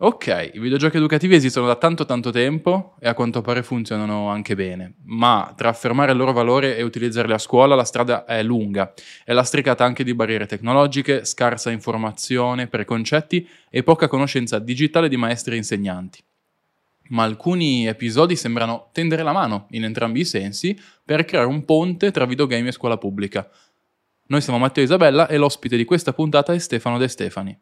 Ok, i videogiochi educativi esistono da tanto tanto tempo e a quanto pare funzionano anche bene, ma tra affermare il loro valore e utilizzarli a scuola la strada è lunga, è lastricata anche di barriere tecnologiche, scarsa informazione, preconcetti e poca conoscenza digitale di maestri e insegnanti. Ma alcuni episodi sembrano tendere la mano in entrambi i sensi per creare un ponte tra videogame e scuola pubblica. Noi siamo Matteo Isabella e l'ospite di questa puntata è Stefano De Stefani.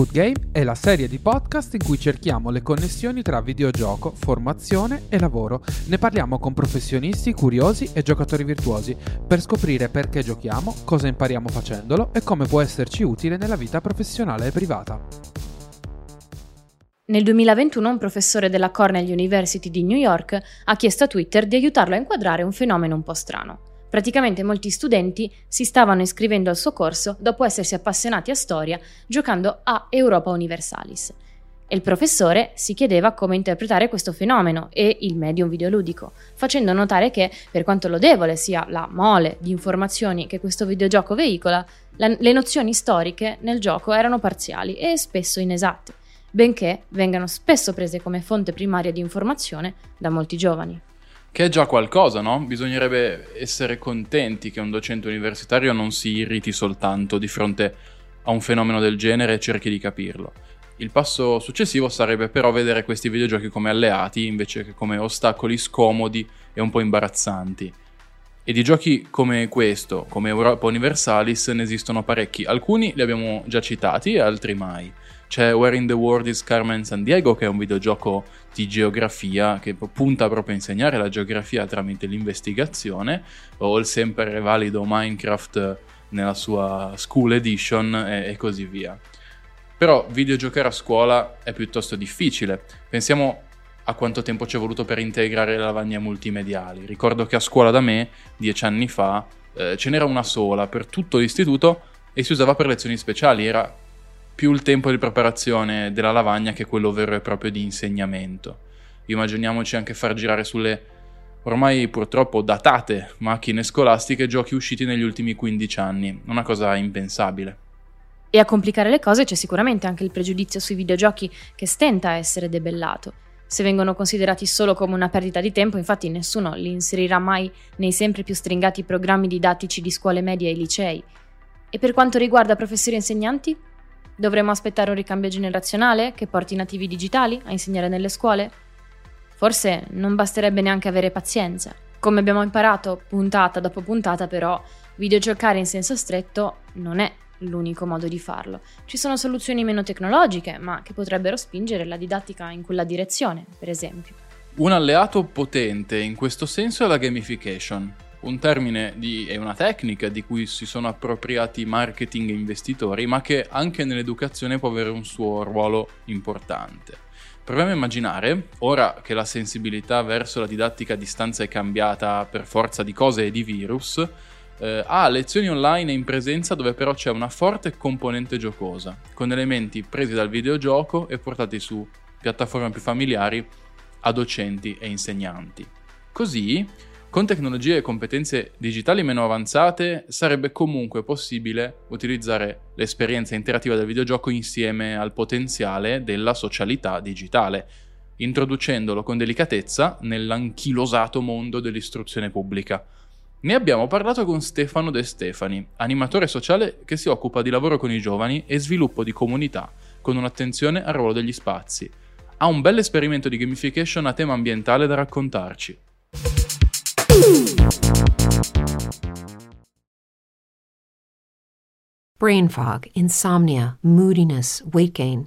Good Game è la serie di podcast in cui cerchiamo le connessioni tra videogioco, formazione e lavoro. Ne parliamo con professionisti, curiosi e giocatori virtuosi per scoprire perché giochiamo, cosa impariamo facendolo e come può esserci utile nella vita professionale e privata. Nel 2021 un professore della Cornell University di New York ha chiesto a Twitter di aiutarlo a inquadrare un fenomeno un po' strano. Praticamente molti studenti si stavano iscrivendo al suo corso dopo essersi appassionati a storia giocando a Europa Universalis. E il professore si chiedeva come interpretare questo fenomeno e il medium videoludico, facendo notare che, per quanto lodevole sia la mole di informazioni che questo videogioco veicola, la, le nozioni storiche nel gioco erano parziali e spesso inesatte, benché vengano spesso prese come fonte primaria di informazione da molti giovani. Che è già qualcosa, no? Bisognerebbe essere contenti che un docente universitario non si irriti soltanto di fronte a un fenomeno del genere e cerchi di capirlo. Il passo successivo sarebbe però vedere questi videogiochi come alleati invece che come ostacoli scomodi e un po' imbarazzanti. E di giochi come questo, come Europa Universalis, ne esistono parecchi. Alcuni li abbiamo già citati altri mai. C'è Where in the World is Carmen San Diego, che è un videogioco di geografia che punta proprio a insegnare la geografia tramite l'investigazione, o il sempre valido Minecraft nella sua School Edition e, e così via. Però videogiocare a scuola è piuttosto difficile. Pensiamo a quanto tempo ci è voluto per integrare le lavagne multimediali. Ricordo che a scuola da me, dieci anni fa, eh, ce n'era una sola per tutto l'istituto e si usava per lezioni speciali. Era più il tempo di preparazione della lavagna che quello vero e proprio di insegnamento. Immaginiamoci anche far girare sulle ormai purtroppo datate macchine scolastiche giochi usciti negli ultimi 15 anni, una cosa impensabile. E a complicare le cose c'è sicuramente anche il pregiudizio sui videogiochi che stenta a essere debellato. Se vengono considerati solo come una perdita di tempo, infatti nessuno li inserirà mai nei sempre più stringati programmi didattici di scuole medie e licei. E per quanto riguarda professori e insegnanti? Dovremmo aspettare un ricambio generazionale che porti nativi digitali a insegnare nelle scuole? Forse non basterebbe neanche avere pazienza. Come abbiamo imparato puntata dopo puntata, però, videogiocare in senso stretto non è l'unico modo di farlo. Ci sono soluzioni meno tecnologiche, ma che potrebbero spingere la didattica in quella direzione, per esempio. Un alleato potente in questo senso è la gamification un termine e una tecnica di cui si sono appropriati marketing e investitori, ma che anche nell'educazione può avere un suo ruolo importante. Proviamo a immaginare, ora che la sensibilità verso la didattica a distanza è cambiata per forza di cose e di virus, eh, a lezioni online e in presenza dove però c'è una forte componente giocosa, con elementi presi dal videogioco e portati su piattaforme più familiari a docenti e insegnanti. Così con tecnologie e competenze digitali meno avanzate sarebbe comunque possibile utilizzare l'esperienza interattiva del videogioco insieme al potenziale della socialità digitale, introducendolo con delicatezza nell'anchilosato mondo dell'istruzione pubblica. Ne abbiamo parlato con Stefano De Stefani, animatore sociale che si occupa di lavoro con i giovani e sviluppo di comunità, con un'attenzione al ruolo degli spazi. Ha un bel esperimento di gamification a tema ambientale da raccontarci. Brain fog, insomnia, moodiness, weight gain.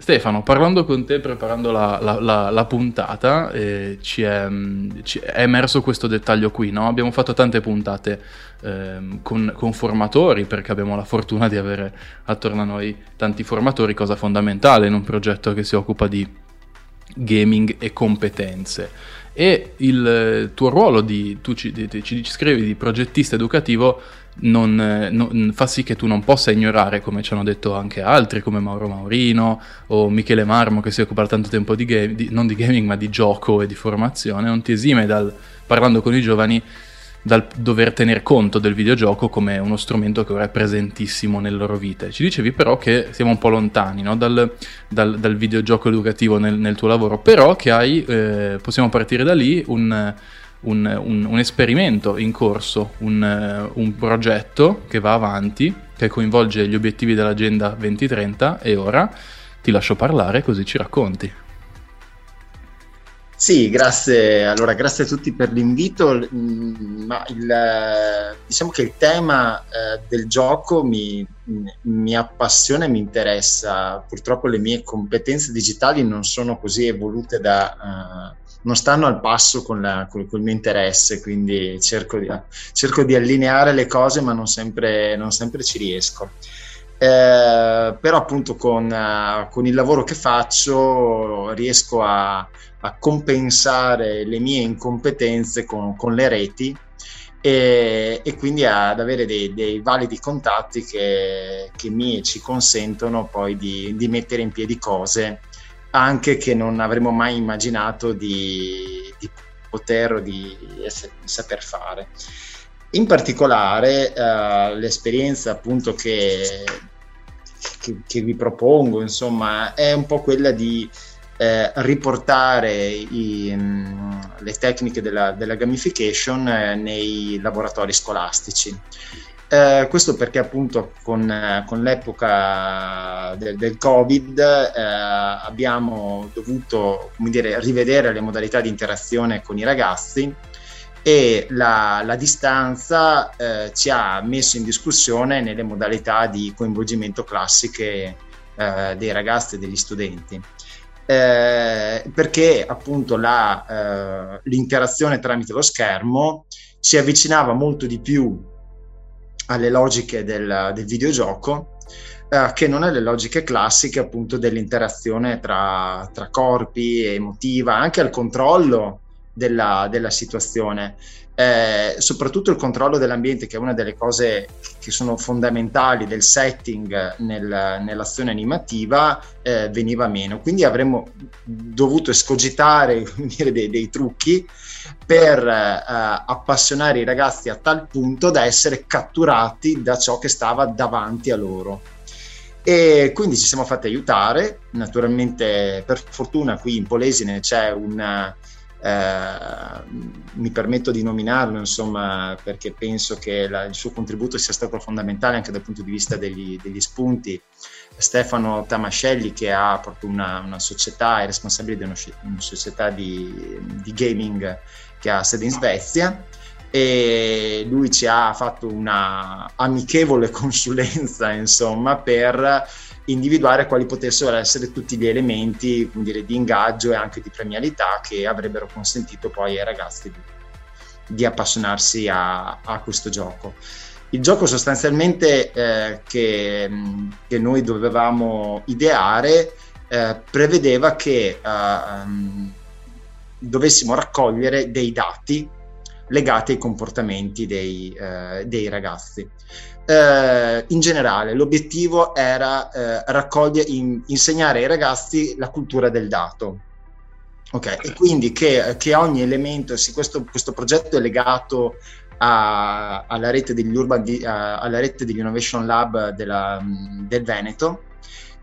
Stefano, parlando con te, preparando la, la, la, la puntata, eh, ci, è, ci, è, emerso questo dettaglio qui, no? Abbiamo fatto tante puntate eh, con, con, formatori, perché abbiamo la fortuna di avere attorno a noi tanti formatori, cosa fondamentale in un progetto che si occupa di gaming e competenze. E il tuo ruolo di, tu ci, di, ci scrivi di progettista educativo non, non, fa sì che tu non possa ignorare, come ci hanno detto anche altri, come Mauro Maurino o Michele Marmo, che si occupa tanto tempo di, game, di, non di gaming, ma di gioco e di formazione, non ti esime dal, parlando con i giovani, dal dover tener conto del videogioco come uno strumento che ora è presentissimo nelle loro vite. Ci dicevi però che siamo un po' lontani no? dal, dal, dal, videogioco educativo nel, nel, tuo lavoro, però che hai, eh, possiamo partire da lì, un un, un, un esperimento in corso, un, uh, un progetto che va avanti, che coinvolge gli obiettivi dell'Agenda 2030 e ora ti lascio parlare così ci racconti. Sì, grazie. Allora, grazie a tutti per l'invito. Mm, ma il, diciamo che il tema eh, del gioco mi, mi, appassiona e mi interessa. Purtroppo le mie competenze digitali non sono così evolute da, uh, non stanno al passo con, la, con, con il mio interesse, quindi cerco di, cerco di, allineare le cose, ma non sempre, non sempre ci riesco. Eh, però appunto con, uh, con, il lavoro che faccio riesco a, a compensare le mie incompetenze con, con le reti e, e, quindi ad avere dei, dei validi contatti che, che, mi ci consentono poi di, di mettere in piedi cose anche che non avremmo mai immaginato di, di poter o di, di, saper fare. In particolare uh, l'esperienza appunto che, che, che, vi propongo insomma è un po' quella di eh, riportare i, mh, mm, le tecniche della, della gamification eh, nei laboratori scolastici. Eh, questo perché appunto con, eh, con l'epoca del, del Covid eh, abbiamo dovuto dire, rivedere le modalità di interazione con i ragazzi e la, la distanza eh, ci ha messo in discussione nelle modalità di coinvolgimento classiche eh, dei ragazzi e degli studenti. Eh, perché appunto la, l'interazione tramite lo schermo si avvicinava molto di più alle logiche del, del videogioco eh, che non alle logiche classiche appunto dell'interazione tra, tra corpi, emotiva, anche al controllo della, della situazione. Eh, soprattutto il controllo dell'ambiente, che è una delle cose che sono fondamentali del setting nel, nell'azione animativa, eh, veniva meno. Quindi avremmo dovuto escogitare dire, dei, dei, trucchi per eh, appassionare i ragazzi a tal punto da essere catturati da ciò che stava davanti a loro. E quindi ci siamo fatti aiutare, naturalmente per fortuna qui in Polesine c'è una, eh, mi permetto di nominarlo insomma perché penso che la, il suo contributo sia stato fondamentale anche dal punto di vista degli, degli spunti. Stefano Tamascelli che ha proprio una, una società è responsabile di una, una società di, di, gaming che ha sede in Svezia e lui ci ha fatto una amichevole consulenza insomma per individuare quali potessero essere tutti gli elementi dire, di ingaggio e anche di premialità che avrebbero consentito poi ai ragazzi di, di appassionarsi a, a, questo gioco. Il gioco sostanzialmente eh, che, che, noi dovevamo ideare eh, prevedeva che eh, um, dovessimo raccogliere dei dati legati ai comportamenti dei, eh, dei ragazzi eh, in generale l'obiettivo era eh, raccogliere, in, insegnare ai ragazzi la cultura del dato. Ok, e quindi che, che ogni elemento, sì, questo, questo, progetto è legato a, alla, rete degli urban, a, alla rete degli Innovation Lab della, del Veneto,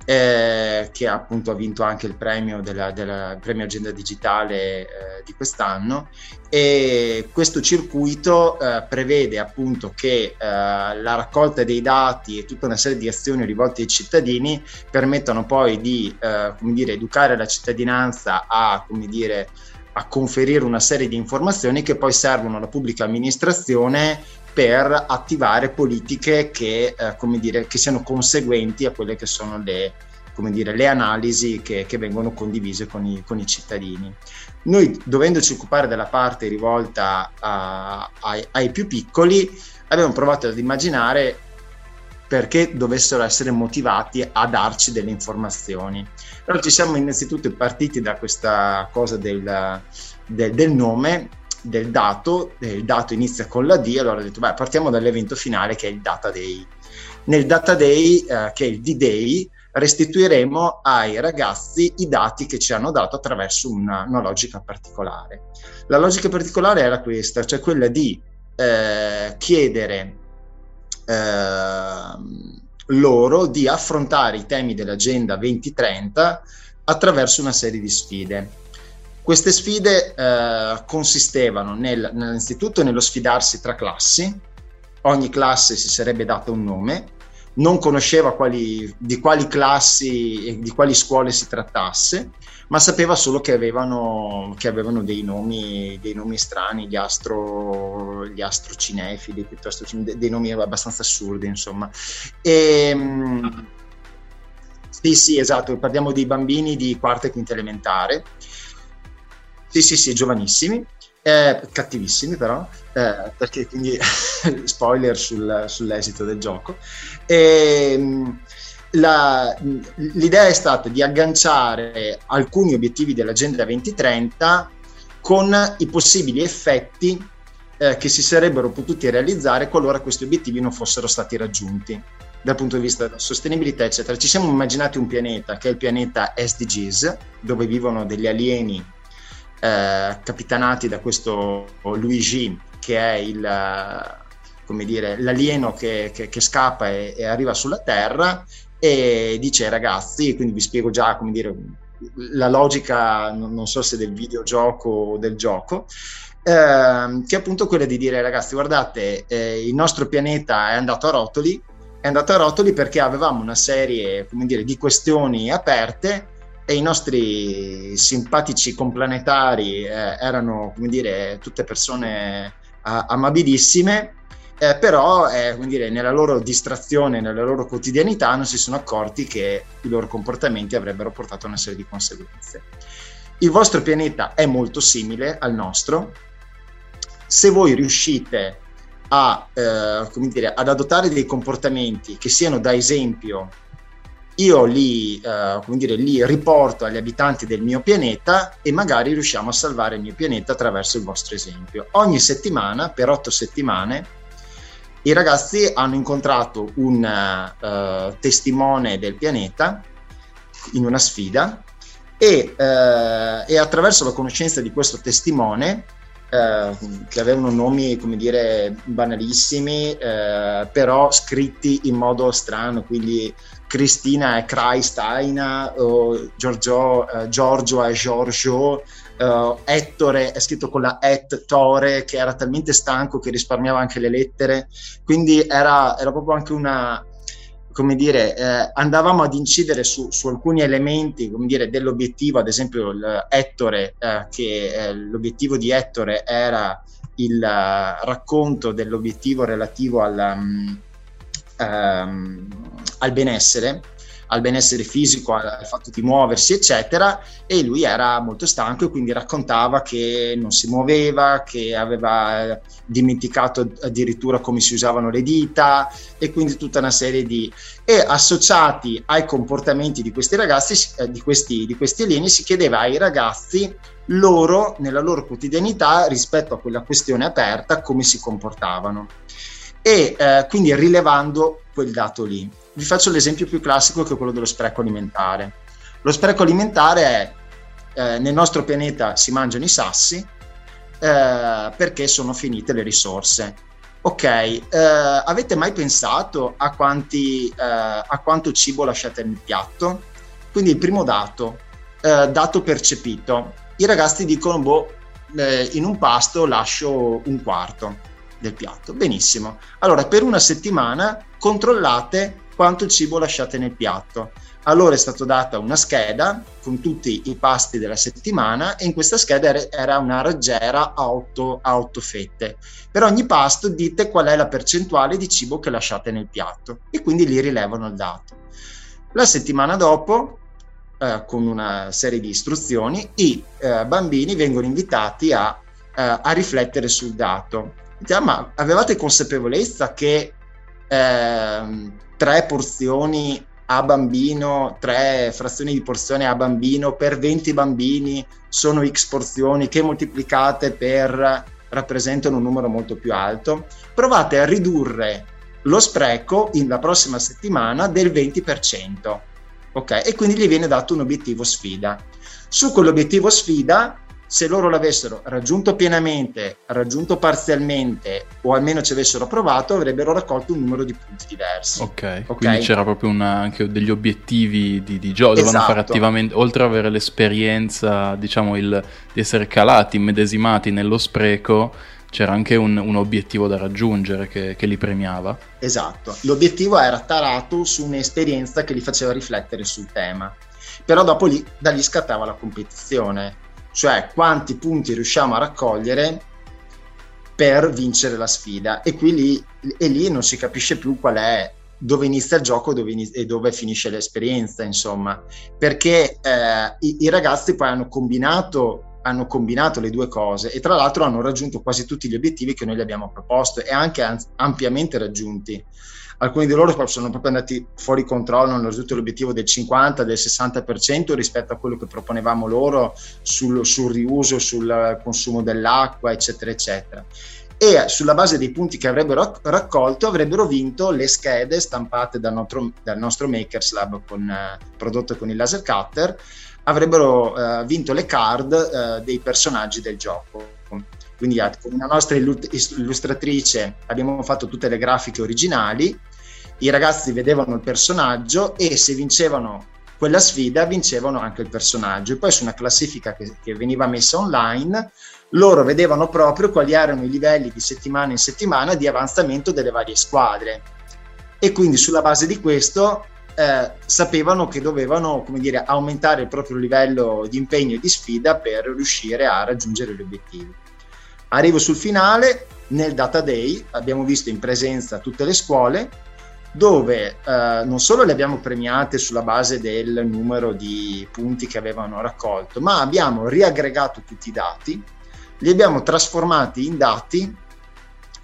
eh, che appunto ha vinto anche il premio, della, della premio Agenda Digitale eh, di quest'anno. E questo circuito eh, prevede appunto che eh, la raccolta dei dati e tutta una serie di azioni rivolte ai cittadini permettano poi di eh, come dire, educare la cittadinanza a come dire, a conferire una serie di informazioni che poi servono alla pubblica amministrazione per attivare politiche che, eh, come dire, che siano conseguenti a quelle che sono le, come dire, le analisi che, che vengono condivise con i, con i, cittadini. Noi, dovendoci occupare della parte rivolta a, ai, ai più piccoli, abbiamo provato ad immaginare perché dovessero essere motivati a darci delle informazioni. Allora ci siamo innanzitutto partiti da questa cosa del, del, del nome, del dato, il dato inizia con la D, allora ho detto beh partiamo dall'evento finale che è il Data Day. Nel Data Day, eh, che è il D-Day, restituiremo ai ragazzi i dati che ci hanno dato attraverso una, una logica particolare. La logica particolare era questa, cioè quella di eh, chiedere eh, loro di affrontare i temi dell'agenda 2030 attraverso una serie di sfide. Queste sfide eh, consistevano nel, innanzitutto nello sfidarsi tra classi, ogni classe si sarebbe data un nome, non conosceva quali, di quali classi e di quali scuole si trattasse, ma sapeva solo che avevano, che avevano dei, nomi, dei, nomi, strani, gli, astro, gli astrocinefili, piuttosto dei nomi abbastanza assurdi, insomma. E, ehm, sì, sì, esatto, parliamo di bambini di quarta e quinta elementare. Sì, sì, sì, giovanissimi, eh, cattivissimi però, eh, perché quindi spoiler sul, sull'esito del gioco. E, ehm, la, l'idea è stata di agganciare alcuni obiettivi dell'Agenda 2030 con i possibili effetti eh, che si sarebbero potuti realizzare qualora questi obiettivi non fossero stati raggiunti dal punto di vista della sostenibilità, eccetera. Ci siamo immaginati un pianeta che è il pianeta SDGs, dove vivono degli alieni eh, capitanati da questo Luigi, che è il, come dire, l'alieno che, che, che scappa e, e, arriva sulla Terra e dice ragazzi, quindi vi spiego già come dire la logica, non so se del videogioco o del gioco, eh, che è appunto quella di dire ragazzi guardate eh, il nostro pianeta è andato a rotoli, è andato a rotoli perché avevamo una serie come dire, di questioni aperte e i nostri simpatici complanetari eh, erano, come dire, tutte persone a- amabilissime, eh, però eh, dire, nella loro distrazione, nella loro quotidianità non si sono accorti che i loro comportamenti avrebbero portato a una serie di conseguenze. Il vostro pianeta è molto simile al nostro. Se voi riuscite a, eh, dire, ad adottare dei comportamenti che siano da esempio io li, eh, dire, li riporto agli abitanti del mio pianeta e magari riusciamo a salvare il mio pianeta attraverso il vostro esempio. Ogni settimana, per otto settimane, i ragazzi hanno incontrato un uh, testimone del pianeta in una sfida e, uh, e, attraverso la conoscenza di questo testimone, uh, che avevano nomi, come dire, banalissimi, però scritti in modo strano, quindi Cristina è Christina, uh, Giorgio, uh, Giorgio è Giorgio, uh, Ettore è scritto con la et Tore, che era talmente stanco che risparmiava anche le lettere, quindi era, era proprio anche una, come dire, eh, andavamo ad incidere su, su, alcuni elementi, come dire, dell'obiettivo, ad esempio Ettore, eh, che eh, l'obiettivo di Ettore era il uh, racconto dell'obiettivo relativo alla, um, um, al benessere, al benessere fisico, al fatto di muoversi, eccetera, e lui era molto stanco e quindi raccontava che non si muoveva, che aveva dimenticato addirittura come si usavano le dita e quindi tutta una serie di... e associati ai comportamenti di questi ragazzi, eh, di, questi, di questi alieni, si chiedeva ai ragazzi loro, nella loro quotidianità, rispetto a quella questione aperta, come si comportavano e eh, quindi rilevando quel dato lì. Vi faccio l'esempio più classico che è quello dello spreco alimentare. Lo spreco alimentare è eh, nel nostro pianeta si mangiano i sassi eh, perché sono finite le risorse. Ok, eh, avete mai pensato a, quanti, eh, a quanto cibo lasciate nel piatto? Quindi il primo dato, eh, dato percepito. I ragazzi dicono, boh, eh, in un pasto lascio un quarto del piatto. Benissimo. Allora, per una settimana controllate quanto cibo lasciate nel piatto. Allora è stata data una scheda con tutti i pasti della settimana e in questa scheda era una raggiera a 8, a 8 fette. Per ogni pasto dite qual è la percentuale di cibo che lasciate nel piatto e quindi lì rilevano il dato. La settimana dopo, eh, con una serie di istruzioni, i eh, bambini vengono invitati a, eh, a riflettere sul dato. Diciamo, ma avevate consapevolezza che ehm, tre porzioni a bambino, tre frazioni di porzione a bambino per 20 bambini sono x porzioni che moltiplicate per rappresentano un numero molto più alto. Provate a ridurre lo spreco in la prossima settimana del 20%. Ok? E quindi gli viene dato un obiettivo sfida. Su quell'obiettivo sfida se loro l'avessero raggiunto pienamente, raggiunto parzialmente o almeno ci avessero provato, avrebbero raccolto un numero di punti diversi. Ok, okay? quindi c'era proprio una, anche degli obiettivi di, di gioco, esatto. dovevano fare attivamente, oltre ad avere l'esperienza, diciamo, il, di essere calati, immedesimati nello spreco, c'era anche un, un obiettivo da raggiungere che, che, li premiava. Esatto, l'obiettivo era tarato su un'esperienza che li faceva riflettere sul tema. Però dopo lì, da lì scattava la competizione cioè quanti punti riusciamo a raccogliere per vincere la sfida. E qui lì, e lì non si capisce più qual è dove inizia il gioco dove inizia, e dove finisce l'esperienza insomma. Perché eh, i, i, ragazzi poi hanno combinato hanno combinato le due cose e tra l'altro hanno raggiunto quasi tutti gli obiettivi che noi gli abbiamo proposto e anche ampiamente raggiunti alcuni di loro sono proprio andati fuori controllo, hanno raggiunto l'obiettivo del 50, del 60% rispetto a quello che proponevamo loro sul, sul riuso, sul consumo dell'acqua, eccetera, eccetera. E sulla base dei punti che avrebbero raccolto avrebbero vinto le schede stampate dal nostro, dal nostro Makers Lab con, eh, prodotte con il laser cutter avrebbero eh, vinto le card eh, dei personaggi del gioco. Quindi con la nostra illustratrice abbiamo fatto tutte le grafiche originali, i ragazzi vedevano il personaggio e se vincevano quella sfida vincevano anche il personaggio. E poi su una classifica che, che veniva messa online loro vedevano proprio quali erano i livelli di settimana in settimana di avanzamento delle varie squadre e quindi sulla base di questo eh, sapevano che dovevano come dire, aumentare il proprio livello di impegno e di sfida per riuscire a raggiungere gli obiettivi. Arrivo sul finale, nel Data Day abbiamo visto in presenza tutte le scuole dove eh, non solo le abbiamo premiate sulla base del numero di punti che avevano raccolto, ma abbiamo riaggregato tutti i dati, li abbiamo trasformati in dati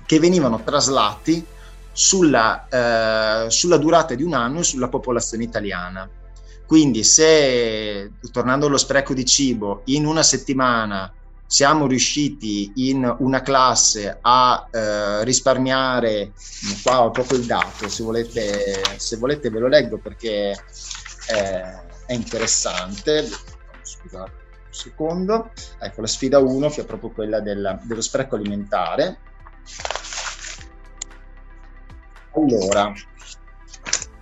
che venivano traslati sulla, eh, sulla durata di un anno e sulla popolazione italiana. Quindi se, tornando allo spreco di cibo, in una settimana siamo riusciti in una classe a eh, risparmiare, qua ho proprio il dato, se volete, se volete ve lo leggo perché è, è interessante. Scusate un secondo. Ecco, la sfida 1 che è proprio quella del, dello spreco alimentare. Allora,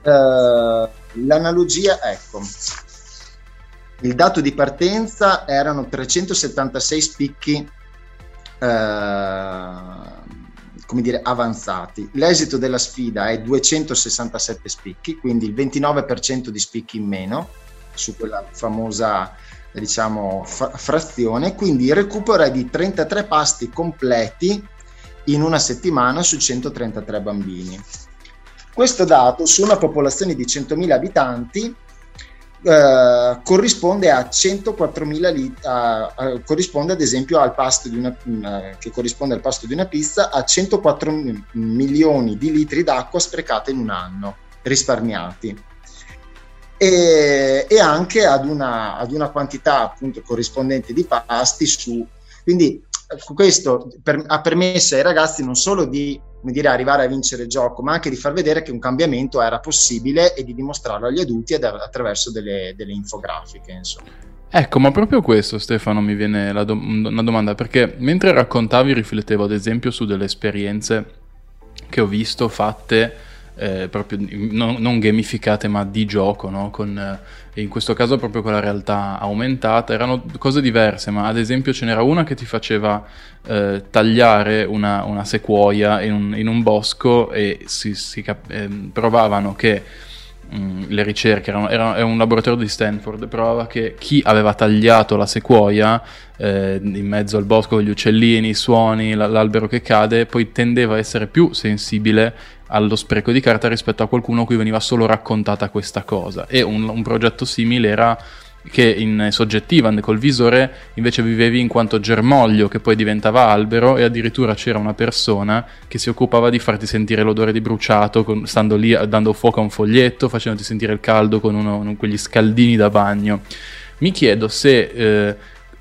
eh, l'analogia, ecco, il dato di partenza erano 376 spicchi eh, come dire, avanzati. L'esito della sfida è 267 spicchi, quindi il 29% di spicchi in meno su quella famosa diciamo fa- frazione, quindi il recupero è di 33 pasti completi in una settimana su 133 bambini. Questo dato su una popolazione di 100.000 abitanti eh, corrisponde a 104.000 litri, corrisponde ad esempio al pasto di una, uh, che corrisponde al pasto di una pizza a 104 milioni di litri d'acqua sprecate in un anno, risparmiati. E, e anche ad una, ad una quantità appunto corrispondente di pasti su quindi questo per, ha permesso ai ragazzi non solo di dire, arrivare a vincere il gioco, ma anche di far vedere che un cambiamento era possibile e di dimostrarlo agli adulti attraverso delle, delle infografiche. Insomma. Ecco, ma proprio questo Stefano mi viene do- una domanda, perché mentre raccontavi riflettevo ad esempio su delle esperienze che ho visto fatte eh, proprio non, non, gamificate ma di gioco, no? con, eh, in questo caso proprio con la realtà aumentata, erano cose diverse, ma ad esempio ce n'era una che ti faceva eh, tagliare una, una sequoia in un, in un, bosco e si, si cap- ehm, provavano che Mm, le ricerche, erano, era, era, un laboratorio di Stanford, provava che chi aveva tagliato la sequoia eh, in mezzo al bosco con gli uccellini, i suoni, l'albero che cade, poi tendeva a essere più sensibile allo spreco di carta rispetto a qualcuno a cui veniva solo raccontata questa cosa. E un, un progetto simile era che in soggettiva col visore invece vivevi in quanto germoglio che poi diventava albero e addirittura c'era una persona che si occupava di farti sentire l'odore di bruciato con, stando lì dando fuoco a un foglietto, facendoti sentire il caldo con uno, uno, quegli scaldini da bagno. Mi chiedo se eh,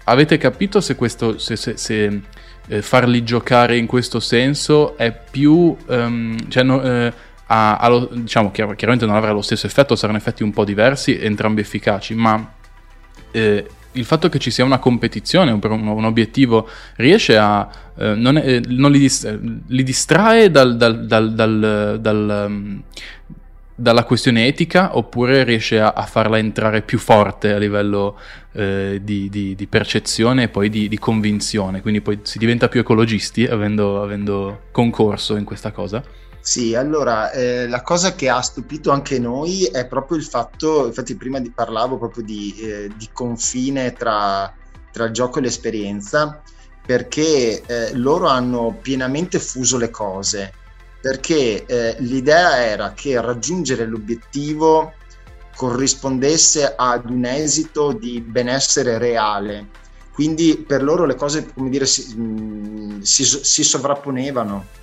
avete capito se, questo, se, se, se eh, farli giocare in questo senso è più... Um, cioè, no, eh, a, a lo, diciamo chiaramente non avrà lo stesso effetto, saranno effetti un po' diversi, entrambi efficaci, ma eh, il fatto che ci sia una competizione, un, un obiettivo, riesce a... Eh, non, è, eh, non li, dis- li, distrae dal, dal, dal, dal um, dalla questione etica oppure riesce a, a, farla entrare più forte a livello eh, di, di, di, percezione e poi di, di, convinzione, quindi poi si diventa più ecologisti avendo, avendo concorso in questa cosa? Sì, allora eh, la cosa che ha stupito anche noi è proprio il fatto, infatti prima parlavo proprio di, eh, confine tra, tra, il gioco e l'esperienza, perché eh, loro hanno pienamente fuso le cose, perché eh, l'idea era che raggiungere l'obiettivo corrispondesse ad un esito di benessere reale. Quindi per loro le cose, come dire, si, mh, si, si sovrapponevano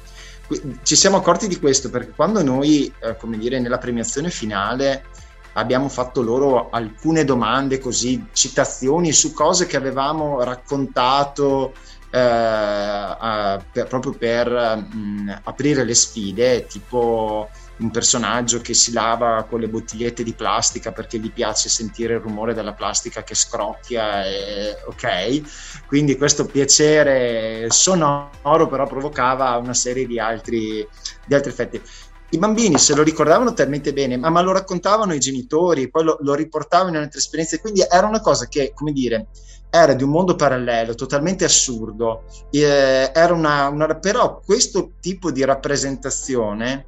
ci siamo accorti di questo perché quando noi, eh, come dire, nella premiazione finale abbiamo fatto loro alcune domande così, citazioni su cose che avevamo raccontato eh, per, proprio per mh, aprire le sfide, tipo un personaggio che si lava con le bottigliette di plastica perché gli piace sentire il rumore della plastica che scrocchia, e, ok? Quindi questo piacere sonoro però provocava una serie di altri, di altri effetti. I bambini se lo ricordavano talmente bene, ma, ma lo raccontavano i genitori, poi lo, lo riportavano in altre esperienze, quindi era una cosa che, come dire, era di un mondo parallelo, totalmente assurdo. Eh, era una, una, però questo tipo di rappresentazione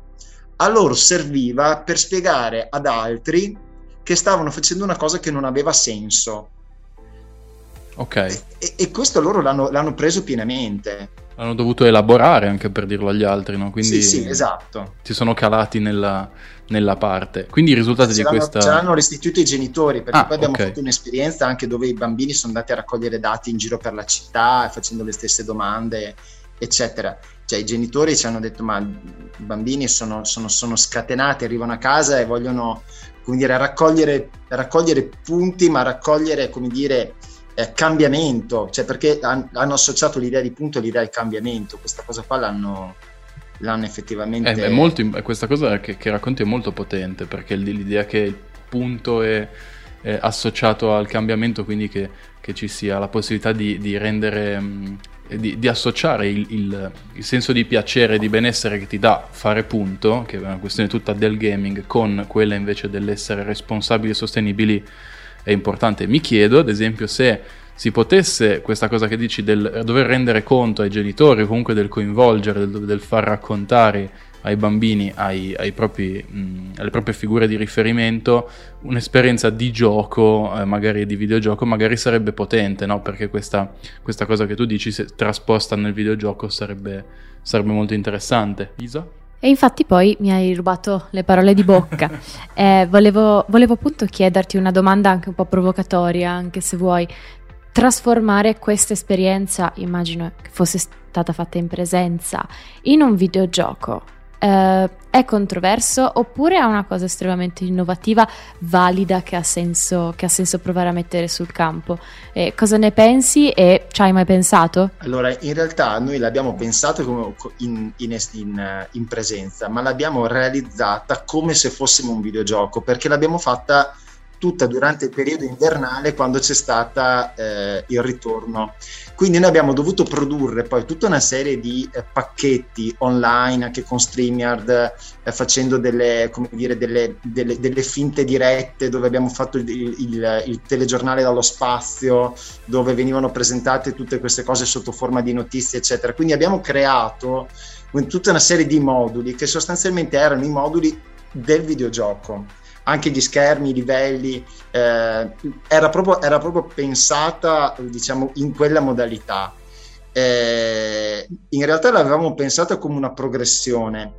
a loro serviva per spiegare ad altri che stavano facendo una cosa che non aveva senso. Ok. E, e questo loro l'hanno, l'hanno, preso pienamente. Hanno dovuto elaborare anche per dirlo agli altri, no? Quindi sì, sì, esatto. Si sono calati nella, nella parte. Quindi i risultati ce di questa... Ce l'hanno restituito i genitori, perché ah, poi abbiamo okay. fatto un'esperienza anche dove i bambini sono andati a raccogliere dati in giro per la città, facendo le stesse domande, eccetera cioè i genitori ci hanno detto ma i bambini sono, sono, sono scatenati, arrivano a casa e vogliono come dire, raccogliere, raccogliere punti, ma raccogliere come dire, eh, cambiamento, cioè perché han, hanno associato l'idea di punto all'idea di cambiamento, questa cosa qua l'hanno, l'hanno effettivamente... È, è molto, questa cosa che, che, racconti è molto potente perché l'idea che il punto è, è associato al cambiamento, quindi che, che, ci sia la possibilità di, di rendere... Di, di associare il, il, il, senso di piacere e di benessere che ti dà fare punto, che è una questione tutta del gaming, con quella invece dell'essere responsabili e sostenibili è importante. Mi chiedo, ad esempio, se si potesse, questa cosa che dici, del dover rendere conto ai genitori, comunque del coinvolgere, del, del far raccontare ai bambini, ai, ai propri, mh, alle proprie figure di riferimento, un'esperienza di gioco, eh, magari di videogioco, magari sarebbe potente, no? Perché questa, questa cosa che tu dici, se trasposta nel videogioco, sarebbe, sarebbe molto interessante. Isa? E infatti poi mi hai rubato le parole di bocca. eh, volevo, volevo appunto chiederti una domanda anche un po' provocatoria, anche se vuoi trasformare questa esperienza, immagino che fosse stata fatta in presenza, in un videogioco Uh, è controverso oppure è una cosa estremamente innovativa, valida, che ha senso, che ha senso provare a mettere sul campo? Eh, cosa ne pensi e ci hai mai pensato? Allora, in realtà noi l'abbiamo pensato in, in, in, in presenza, ma l'abbiamo realizzata come se fossimo un videogioco, perché l'abbiamo fatta tutta durante il periodo invernale quando c'è stata eh, il ritorno. Quindi noi abbiamo dovuto produrre poi tutta una serie di eh, pacchetti online anche con StreamYard eh, facendo delle, dire, delle, delle, delle, finte dirette dove abbiamo fatto il, il, il, telegiornale dallo spazio dove venivano presentate tutte queste cose sotto forma di notizie eccetera. Quindi abbiamo creato tutta una serie di moduli che sostanzialmente erano i moduli del videogioco anche gli schermi, livelli, eh, era, proprio, era, proprio, pensata diciamo in quella modalità. Eh, in realtà l'avevamo pensata come una progressione.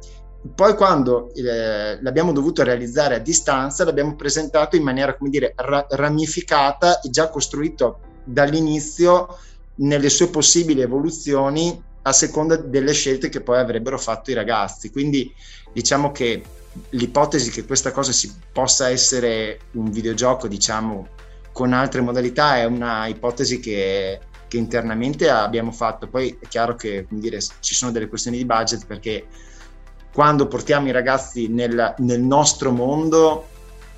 Poi quando eh, l'abbiamo dovuto realizzare a distanza, l'abbiamo presentato in maniera, come dire, ra- ramificata e già costruito dall'inizio nelle sue possibili evoluzioni a seconda delle scelte che poi avrebbero fatto i ragazzi. Quindi diciamo che l'ipotesi che questa cosa si possa essere un videogioco, diciamo, con altre modalità è una ipotesi che, che internamente abbiamo fatto. Poi è chiaro che dire, ci sono delle questioni di budget perché quando portiamo i ragazzi nel, nel nostro mondo,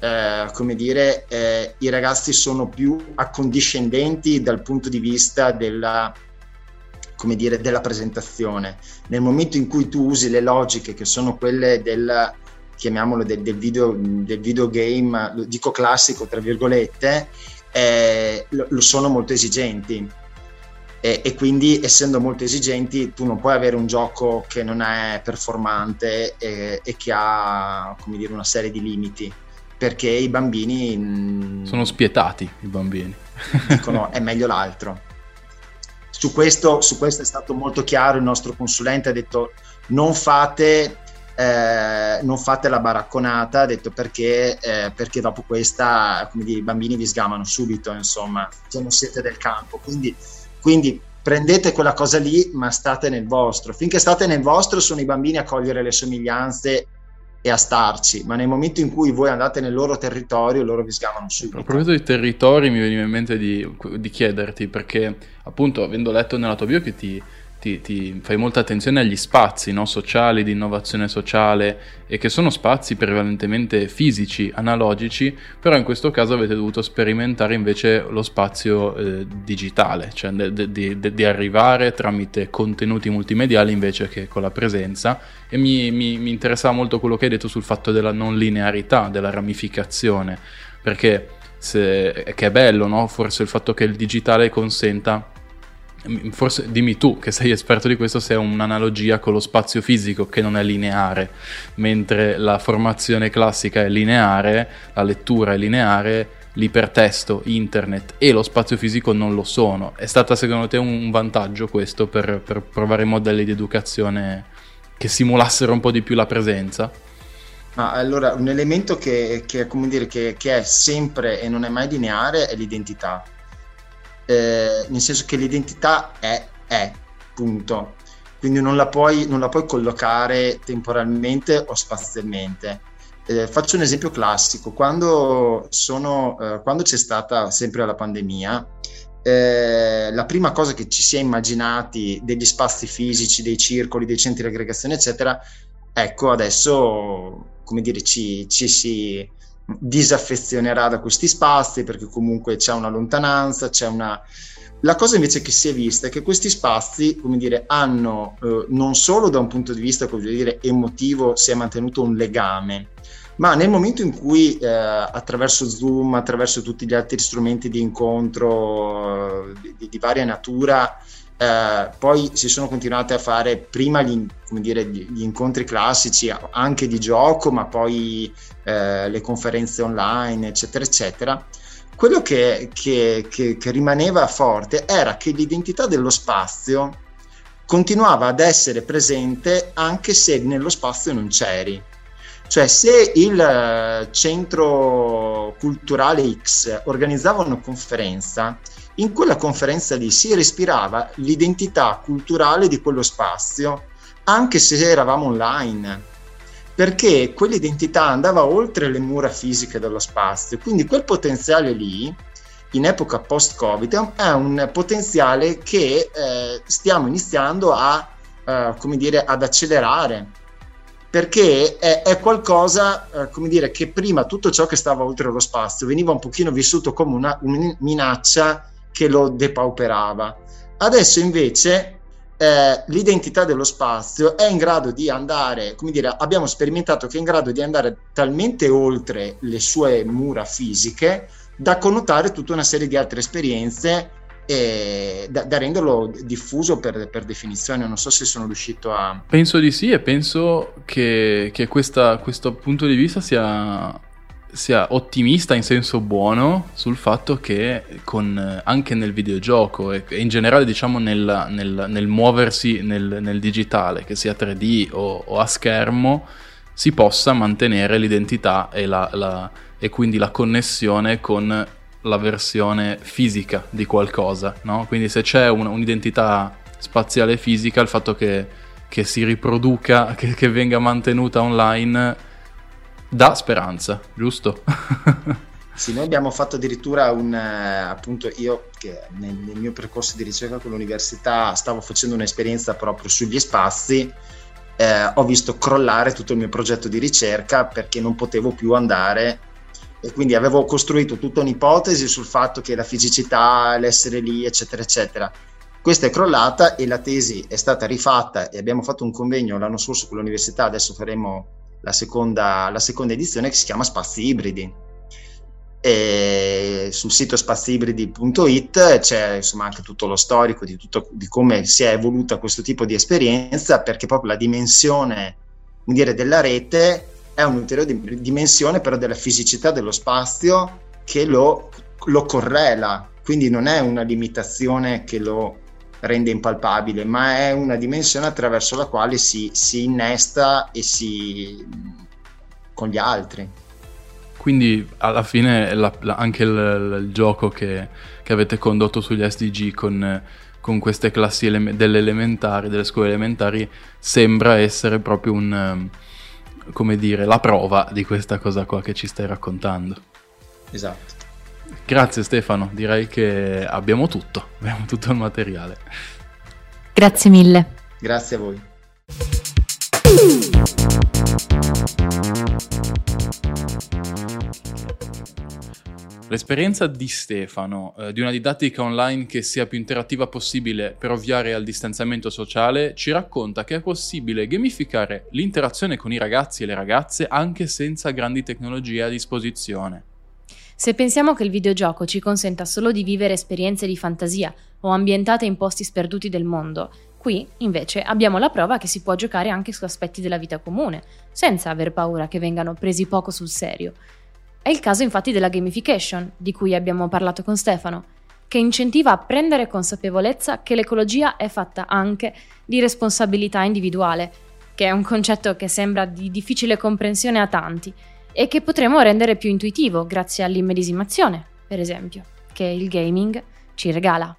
eh, come dire, eh, i ragazzi sono più accondiscendenti dal punto di vista della, come dire, della presentazione. Nel momento in cui tu usi le logiche che sono quelle del chiamiamolo del, del, video, del videogame, dico classico tra virgolette, eh, lo, lo, sono molto esigenti. E, e, quindi essendo molto esigenti tu non puoi avere un gioco che non è performante e, e che ha come dire, una serie di limiti perché i bambini mm, sono spietati i bambini dicono è meglio l'altro su questo, su questo è stato molto chiaro il nostro consulente ha detto non fate eh, non fate la baracconata, ha detto perché, eh, perché dopo questa, come dire, i bambini vi sgamano subito, insomma, se non siete del campo. Quindi, quindi prendete quella cosa lì, ma state nel vostro. Finché state nel vostro, sono i bambini a cogliere le somiglianze e a starci, ma nel momento in cui voi andate nel loro territorio, loro vi sgamano subito. A proposito di territori, mi veniva in mente di, di chiederti, perché appunto, avendo letto nella tua bio che ti ti, ti, fai molta attenzione agli spazi no? sociali, di innovazione sociale e che sono spazi prevalentemente fisici, analogici, però in questo caso avete dovuto sperimentare invece lo spazio eh, digitale, cioè di, arrivare tramite contenuti multimediali invece che con la presenza e mi, mi, mi interessava molto quello che hai detto sul fatto della non linearità, della ramificazione, perché se, che è bello, no? forse il fatto che il digitale consenta Forse dimmi tu, che sei esperto di questo, se è un'analogia con lo spazio fisico che non è lineare, mentre la formazione classica è lineare, la lettura è lineare, l'ipertesto, internet e lo spazio fisico non lo sono. È stato secondo te un vantaggio questo per, per provare modelli di educazione che simulassero un po' di più la presenza? Ah, allora, un elemento che, che, dire, che, che è sempre e non è mai lineare è l'identità eh, nel senso che l'identità è, è, punto. Quindi non la puoi, non la puoi collocare temporalmente o spazialmente. Eh, faccio un esempio classico. Quando, sono, eh, quando c'è stata sempre la pandemia, eh, la prima cosa che ci si è immaginati degli spazi fisici, dei circoli, dei centri di aggregazione, eccetera, ecco adesso, come dire, ci, ci si disaffezionerà da questi spazi perché comunque c'è una lontananza, c'è una... La cosa invece che si è vista è che questi spazi, come dire, hanno eh, non solo da un punto di vista, dire, emotivo si è mantenuto un legame, ma nel momento in cui eh, attraverso Zoom, attraverso tutti gli altri strumenti di incontro eh, di, di varia natura, eh, poi si sono continuate a fare prima gli, dire, gli, incontri classici anche di gioco, ma poi eh, le conferenze online, eccetera, eccetera. Quello che, che, che, che rimaneva forte era che l'identità dello spazio continuava ad essere presente anche se nello spazio non c'eri. Cioè, se il eh, centro culturale X organizzava una conferenza, in quella conferenza lì si respirava l'identità culturale di quello spazio, anche se eravamo online, perché quell'identità andava oltre le mura fisiche dello spazio, quindi quel potenziale lì, in epoca post-Covid, è un potenziale che eh, stiamo iniziando a, eh, come dire, ad accelerare perché è, è qualcosa, eh, come dire, che prima tutto ciò che stava oltre lo spazio veniva un pochino vissuto come una, una minaccia che lo depauperava. Adesso invece eh, l'identità dello spazio è in grado di andare, come dire, abbiamo sperimentato che è in grado di andare talmente oltre le sue mura fisiche da connotare tutta una serie di altre esperienze e da, da renderlo diffuso per, per, definizione. Non so se sono riuscito a. Penso di sì, e penso che, che questa, questo punto di vista sia, sia, ottimista in senso buono sul fatto che con, anche nel videogioco e, in generale, diciamo, nel, nel, nel muoversi nel, nel, digitale, che sia 3D o, o, a schermo, si possa mantenere l'identità e, la, la, e quindi la connessione con la versione fisica di qualcosa, no? Quindi se c'è un, un'identità spaziale fisica, il fatto che, che si riproduca, che, che, venga mantenuta online, dà speranza, giusto? sì, noi abbiamo fatto addirittura un, eh, appunto io che nel, nel mio percorso di ricerca con l'università stavo facendo un'esperienza proprio sugli spazi, eh, ho visto crollare tutto il mio progetto di ricerca perché non potevo più andare e quindi avevo costruito tutta un'ipotesi sul fatto che la fisicità, l'essere lì, eccetera, eccetera. Questa è crollata e la tesi è stata rifatta e abbiamo fatto un convegno l'anno scorso con l'università, adesso faremo la seconda, la seconda edizione che si chiama Spazi Ibridi. E sul sito spaziibridi.it c'è insomma anche tutto lo storico di, tutto, di come si è evoluta questo tipo di esperienza perché proprio la dimensione dire, della rete è un'ulteriore dimensione però della fisicità dello spazio che lo, lo correla, quindi non è una limitazione che lo rende impalpabile, ma è una dimensione attraverso la quale si, si innesta e si con gli altri. Quindi alla fine la, la, anche il, il gioco che, che, avete condotto sugli SDG con, con queste classi ele- delle elementari, delle scuole elementari, sembra essere proprio un come dire, la prova di questa cosa qua che ci stai raccontando. Esatto. Grazie Stefano, direi che abbiamo tutto, abbiamo tutto il materiale. Grazie mille. Grazie a voi. L'esperienza di Stefano, eh, di una didattica online che sia più interattiva possibile per ovviare al distanziamento sociale, ci racconta che è possibile gamificare l'interazione con i ragazzi e le ragazze anche senza grandi tecnologie a disposizione. Se pensiamo che il videogioco ci consenta solo di vivere esperienze di fantasia o ambientate in posti sperduti del mondo, qui invece abbiamo la prova che si può giocare anche su aspetti della vita comune, senza aver paura che vengano presi poco sul serio. È il caso infatti della gamification, di cui abbiamo parlato con Stefano, che incentiva a prendere consapevolezza che l'ecologia è fatta anche di responsabilità individuale, che è un concetto che sembra di difficile comprensione a tanti e che potremo rendere più intuitivo grazie all'immedesimazione, per esempio, che il gaming ci regala.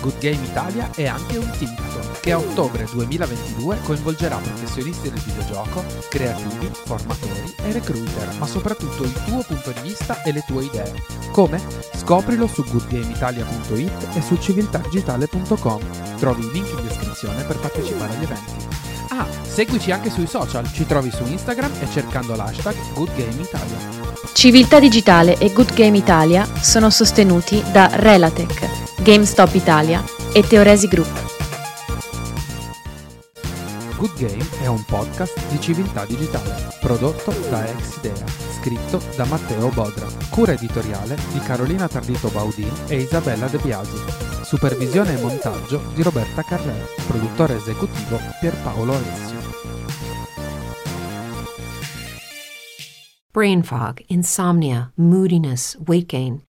Good Game Italia è anche un think che a ottobre 2022 coinvolgerà professionisti del videogioco, creativi, formatori e recruiter, ma soprattutto il tuo punto di vista e le tue idee. Come? Scoprilo su goodgameitalia.it e su civiltàdigitale.com. Trovi il link in descrizione per partecipare agli eventi. Ah, seguici anche sui social, ci trovi su Instagram e cercando l'hashtag GoodGameItalia. Civiltà Digitale e Good Game Italia sono sostenuti da Relatec, GameStop Italia e Teoresi Group. Good Game è un podcast di civiltà digitale, prodotto da Exidea, scritto da Matteo Bodra, cura editoriale di Carolina Tardito Baudin e Isabella De Biasi, supervisione e montaggio di Roberta Carrera, produttore esecutivo Pierpaolo Alessio. Brain fog, insomnia, moodiness, weight gain.